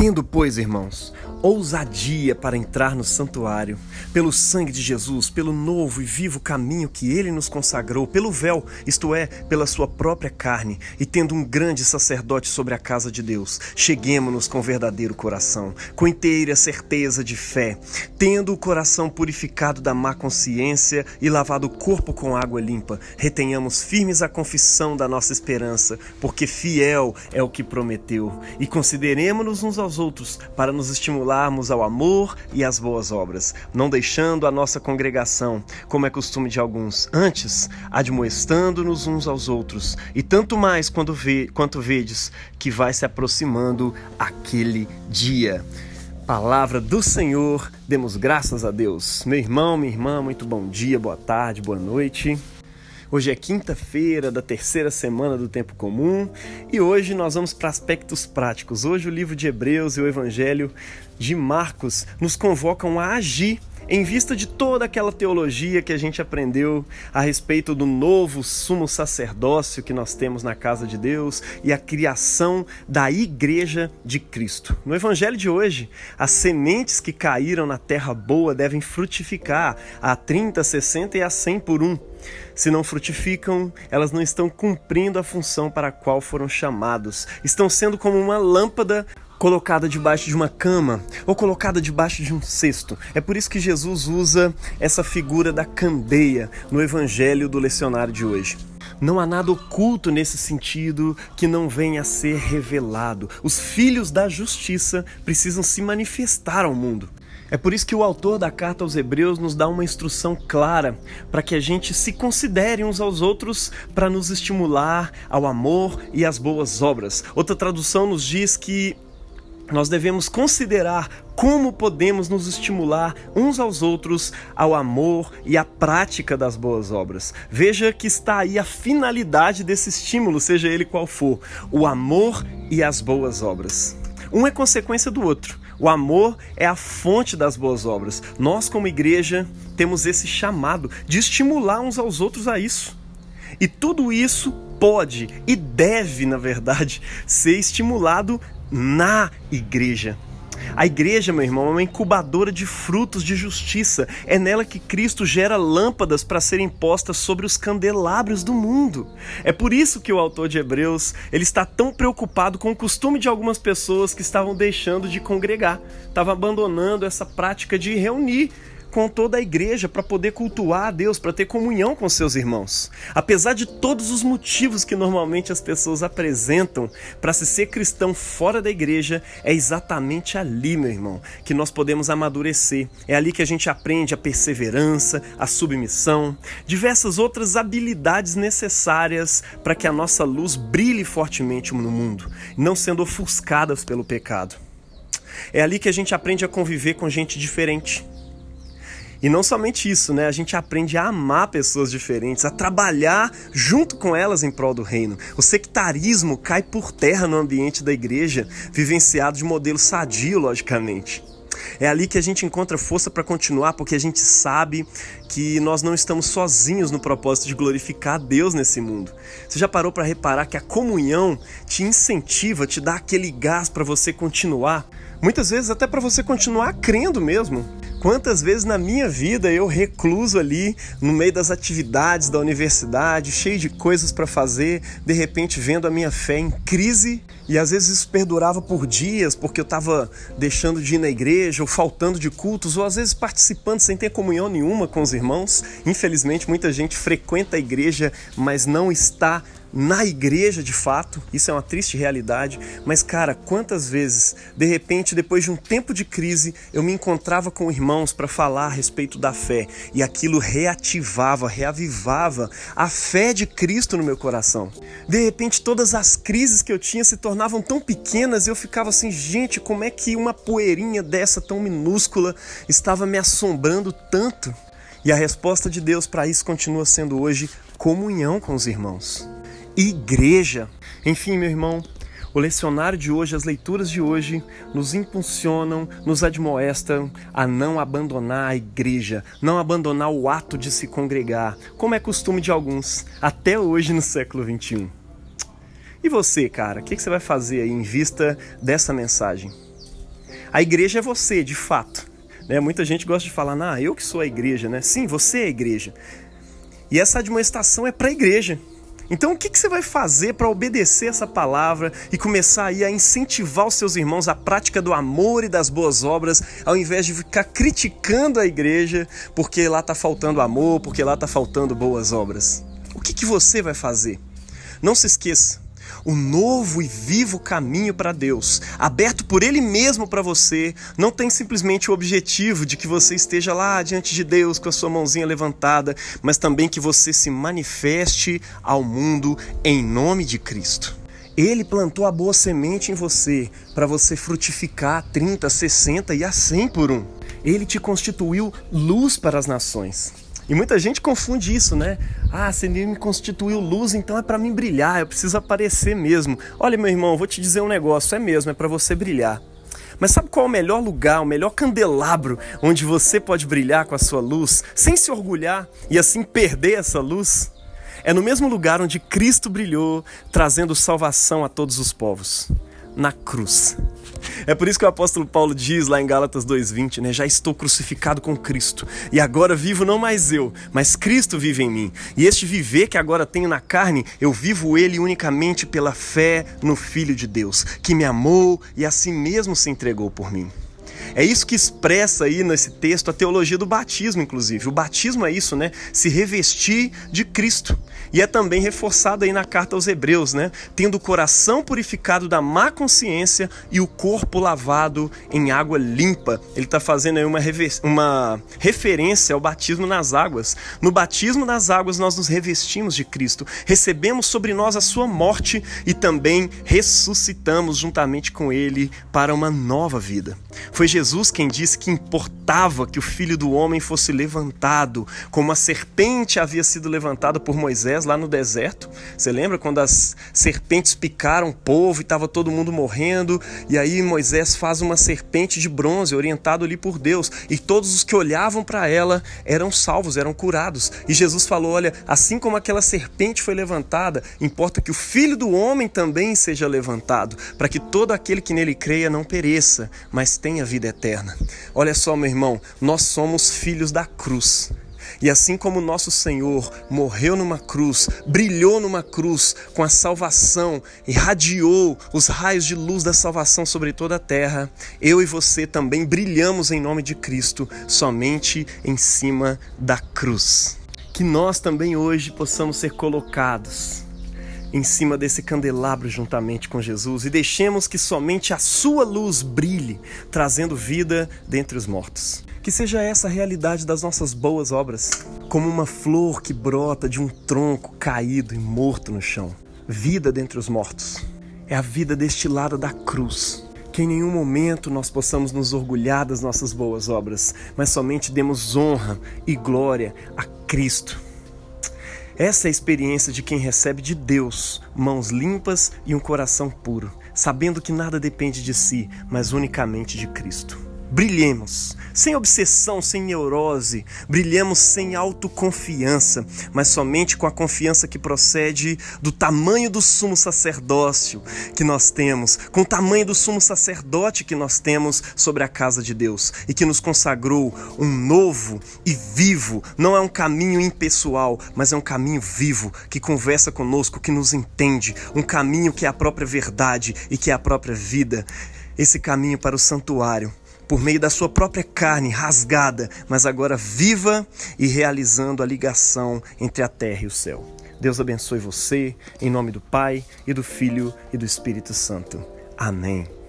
Tendo, pois, irmãos, ousadia para entrar no santuário, pelo sangue de Jesus, pelo novo e vivo caminho que ele nos consagrou, pelo véu, isto é, pela sua própria carne, e tendo um grande sacerdote sobre a casa de Deus, cheguemos-nos com verdadeiro coração, com inteira certeza de fé, tendo o coração purificado da má consciência e lavado o corpo com água limpa, retenhamos firmes a confissão da nossa esperança, porque fiel é o que prometeu, e consideremos-nos aos aos outros para nos estimularmos ao amor e às boas obras, não deixando a nossa congregação, como é costume de alguns, antes admoestando-nos uns aos outros, e tanto mais quando vê, quanto vedes que vai se aproximando aquele dia. Palavra do Senhor, demos graças a Deus. Meu irmão, minha irmã, muito bom dia, boa tarde, boa noite. Hoje é quinta-feira da terceira semana do tempo comum e hoje nós vamos para aspectos práticos. Hoje o livro de Hebreus e o Evangelho de Marcos nos convocam a agir em vista de toda aquela teologia que a gente aprendeu a respeito do novo sumo sacerdócio que nós temos na casa de Deus e a criação da igreja de Cristo. No evangelho de hoje, as sementes que caíram na terra boa devem frutificar a 30, 60 e a 100 por um. Se não frutificam, elas não estão cumprindo a função para a qual foram chamados. Estão sendo como uma lâmpada colocada debaixo de uma cama ou colocada debaixo de um cesto. É por isso que Jesus usa essa figura da candeia no evangelho do lecionário de hoje. Não há nada oculto nesse sentido que não venha a ser revelado. Os filhos da justiça precisam se manifestar ao mundo. É por isso que o autor da carta aos Hebreus nos dá uma instrução clara para que a gente se considere uns aos outros para nos estimular ao amor e às boas obras. Outra tradução nos diz que nós devemos considerar como podemos nos estimular uns aos outros ao amor e à prática das boas obras. Veja que está aí a finalidade desse estímulo, seja ele qual for: o amor e as boas obras. Um é consequência do outro. O amor é a fonte das boas obras. Nós, como igreja, temos esse chamado de estimular uns aos outros a isso. E tudo isso pode e deve, na verdade, ser estimulado na igreja. A igreja, meu irmão, é uma incubadora de frutos de justiça. É nela que Cristo gera lâmpadas para serem postas sobre os candelabros do mundo. É por isso que o autor de Hebreus ele está tão preocupado com o costume de algumas pessoas que estavam deixando de congregar, estavam abandonando essa prática de reunir com toda a igreja para poder cultuar a Deus, para ter comunhão com seus irmãos. Apesar de todos os motivos que normalmente as pessoas apresentam para se ser cristão fora da igreja, é exatamente ali, meu irmão, que nós podemos amadurecer. É ali que a gente aprende a perseverança, a submissão, diversas outras habilidades necessárias para que a nossa luz brilhe fortemente no mundo, não sendo ofuscadas pelo pecado. É ali que a gente aprende a conviver com gente diferente e não somente isso, né? A gente aprende a amar pessoas diferentes, a trabalhar junto com elas em prol do reino. O sectarismo cai por terra no ambiente da igreja, vivenciado de modelo sadio, logicamente. É ali que a gente encontra força para continuar, porque a gente sabe que nós não estamos sozinhos no propósito de glorificar a Deus nesse mundo. Você já parou para reparar que a comunhão te incentiva, te dá aquele gás para você continuar? Muitas vezes até para você continuar crendo mesmo. Quantas vezes na minha vida eu recluso ali no meio das atividades da universidade, cheio de coisas para fazer, de repente vendo a minha fé em crise, e às vezes isso perdurava por dias, porque eu estava deixando de ir na igreja, ou faltando de cultos, ou às vezes participando sem ter comunhão nenhuma com os irmãos. Infelizmente, muita gente frequenta a igreja, mas não está na igreja de fato, isso é uma triste realidade, mas cara, quantas vezes, de repente, depois de um tempo de crise, eu me encontrava com irmãos para falar a respeito da fé e aquilo reativava, reavivava a fé de Cristo no meu coração. De repente, todas as crises que eu tinha se tornavam tão pequenas e eu ficava assim, gente, como é que uma poeirinha dessa tão minúscula estava me assombrando tanto? E a resposta de Deus para isso continua sendo hoje comunhão com os irmãos igreja. Enfim, meu irmão, o lecionário de hoje, as leituras de hoje, nos impulsionam, nos admoestam a não abandonar a igreja, não abandonar o ato de se congregar, como é costume de alguns, até hoje no século XXI. E você, cara, o que, que você vai fazer aí em vista dessa mensagem? A igreja é você, de fato. Né? Muita gente gosta de falar, ah, eu que sou a igreja, né? Sim, você é a igreja. E essa admoestação é para a igreja. Então, o que, que você vai fazer para obedecer essa palavra e começar aí a incentivar os seus irmãos à prática do amor e das boas obras, ao invés de ficar criticando a igreja porque lá está faltando amor, porque lá está faltando boas obras? O que, que você vai fazer? Não se esqueça, o novo e vivo caminho para Deus, aberto por Ele mesmo para você, não tem simplesmente o objetivo de que você esteja lá diante de Deus com a sua mãozinha levantada, mas também que você se manifeste ao mundo em nome de Cristo. Ele plantou a boa semente em você para você frutificar 30, 60 e a 100 por um. Ele te constituiu luz para as nações. E muita gente confunde isso, né? Ah, se me constituiu luz, então é para mim brilhar, eu preciso aparecer mesmo. Olha, meu irmão, vou te dizer um negócio, é mesmo, é para você brilhar. Mas sabe qual é o melhor lugar, o melhor candelabro onde você pode brilhar com a sua luz, sem se orgulhar e assim perder essa luz? É no mesmo lugar onde Cristo brilhou, trazendo salvação a todos os povos na cruz. É por isso que o apóstolo Paulo diz lá em Gálatas 2:20, né? Já estou crucificado com Cristo, e agora vivo não mais eu, mas Cristo vive em mim. E este viver que agora tenho na carne, eu vivo ele unicamente pela fé no Filho de Deus, que me amou e a si mesmo se entregou por mim. É isso que expressa aí nesse texto a teologia do batismo, inclusive. O batismo é isso, né? Se revestir de Cristo. E é também reforçado aí na carta aos Hebreus, né? Tendo o coração purificado da má consciência e o corpo lavado em água limpa. Ele está fazendo aí uma, uma referência ao batismo nas águas. No batismo nas águas, nós nos revestimos de Cristo, recebemos sobre nós a sua morte e também ressuscitamos juntamente com Ele para uma nova vida. Foi Jesus quem disse que importava que o filho do homem fosse levantado, como a serpente havia sido levantada por Moisés Moisés lá no deserto. Você lembra quando as serpentes picaram o povo e estava todo mundo morrendo? E aí Moisés faz uma serpente de bronze, orientado ali por Deus, e todos os que olhavam para ela eram salvos, eram curados. E Jesus falou: Olha, assim como aquela serpente foi levantada, importa que o filho do homem também seja levantado, para que todo aquele que nele creia não pereça, mas tenha vida eterna. Olha só, meu irmão, nós somos filhos da cruz. E assim como nosso Senhor morreu numa cruz, brilhou numa cruz com a salvação, irradiou os raios de luz da salvação sobre toda a terra, eu e você também brilhamos em nome de Cristo somente em cima da cruz. Que nós também hoje possamos ser colocados em cima desse candelabro juntamente com Jesus e deixemos que somente a sua luz brilhe, trazendo vida dentre os mortos. Que seja essa a realidade das nossas boas obras, como uma flor que brota de um tronco caído e morto no chão. Vida dentre os mortos. É a vida deste lado da cruz. Que em nenhum momento nós possamos nos orgulhar das nossas boas obras, mas somente demos honra e glória a Cristo. Essa é a experiência de quem recebe de Deus mãos limpas e um coração puro, sabendo que nada depende de si, mas unicamente de Cristo. Brilhemos, sem obsessão, sem neurose, brilhemos sem autoconfiança, mas somente com a confiança que procede do tamanho do sumo sacerdócio que nós temos, com o tamanho do sumo sacerdote que nós temos sobre a casa de Deus e que nos consagrou um novo e vivo, não é um caminho impessoal, mas é um caminho vivo que conversa conosco, que nos entende, um caminho que é a própria verdade e que é a própria vida. Esse caminho para o santuário por meio da sua própria carne rasgada, mas agora viva e realizando a ligação entre a terra e o céu. Deus abençoe você, em nome do Pai e do Filho e do Espírito Santo. Amém.